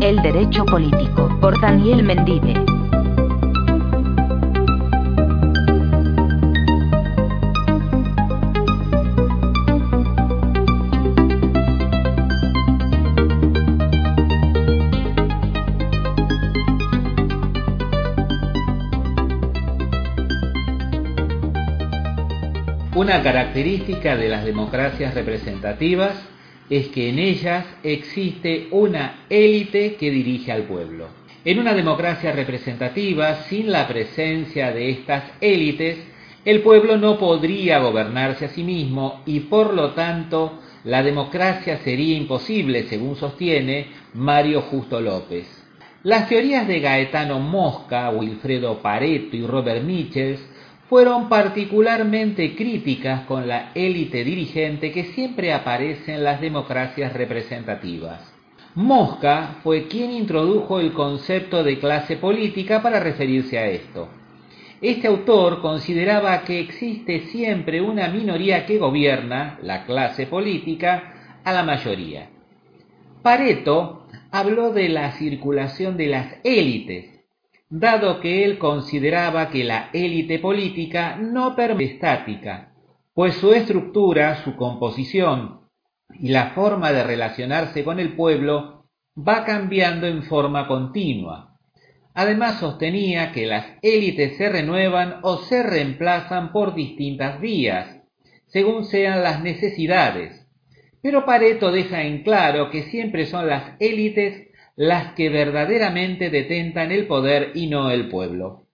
El Derecho Político, por Daniel Mendive. Una característica de las democracias representativas es que en ellas existe una élite que dirige al pueblo. En una democracia representativa, sin la presencia de estas élites, el pueblo no podría gobernarse a sí mismo y por lo tanto la democracia sería imposible, según sostiene Mario Justo López. Las teorías de Gaetano Mosca, Wilfredo Pareto y Robert Michels fueron particularmente críticas con la élite dirigente que siempre aparece en las democracias representativas. Mosca fue quien introdujo el concepto de clase política para referirse a esto. Este autor consideraba que existe siempre una minoría que gobierna, la clase política, a la mayoría. Pareto habló de la circulación de las élites, dado que él consideraba que la élite política no permanece estática, pues su estructura, su composición y la forma de relacionarse con el pueblo va cambiando en forma continua. Además sostenía que las élites se renuevan o se reemplazan por distintas vías, según sean las necesidades. Pero Pareto deja en claro que siempre son las élites las que verdaderamente detentan el poder y no el pueblo.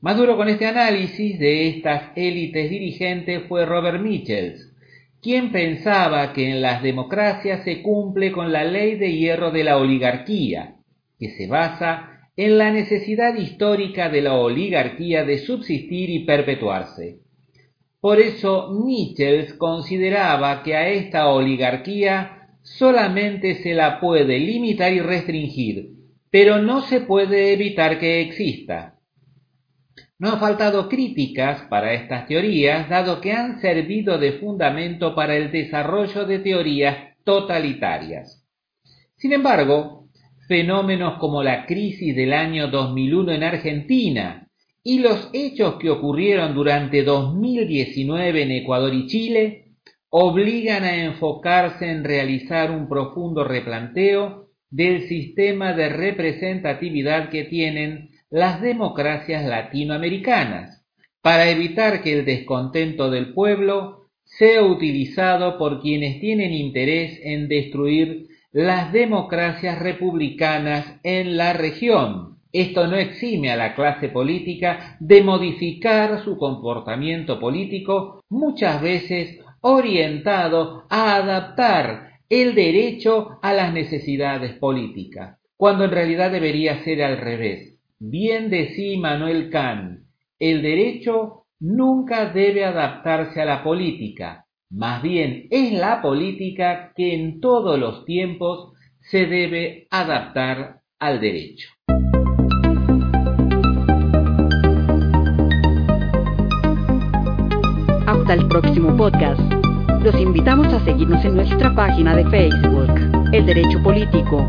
Más duro con este análisis de estas élites dirigentes fue Robert Michels, quien pensaba que en las democracias se cumple con la ley de hierro de la oligarquía, que se basa en la necesidad histórica de la oligarquía de subsistir y perpetuarse. Por eso Michels consideraba que a esta oligarquía solamente se la puede limitar y restringir, pero no se puede evitar que exista. No han faltado críticas para estas teorías, dado que han servido de fundamento para el desarrollo de teorías totalitarias. Sin embargo, fenómenos como la crisis del año 2001 en Argentina y los hechos que ocurrieron durante 2019 en Ecuador y Chile obligan a enfocarse en realizar un profundo replanteo del sistema de representatividad que tienen las democracias latinoamericanas, para evitar que el descontento del pueblo sea utilizado por quienes tienen interés en destruir las democracias republicanas en la región. Esto no exime a la clase política de modificar su comportamiento político muchas veces orientado a adaptar el derecho a las necesidades políticas, cuando en realidad debería ser al revés. Bien decía Manuel Kant, el derecho nunca debe adaptarse a la política, más bien es la política que en todos los tiempos se debe adaptar al derecho. Hasta el próximo podcast. Los invitamos a seguirnos en nuestra página de Facebook, El Derecho Político,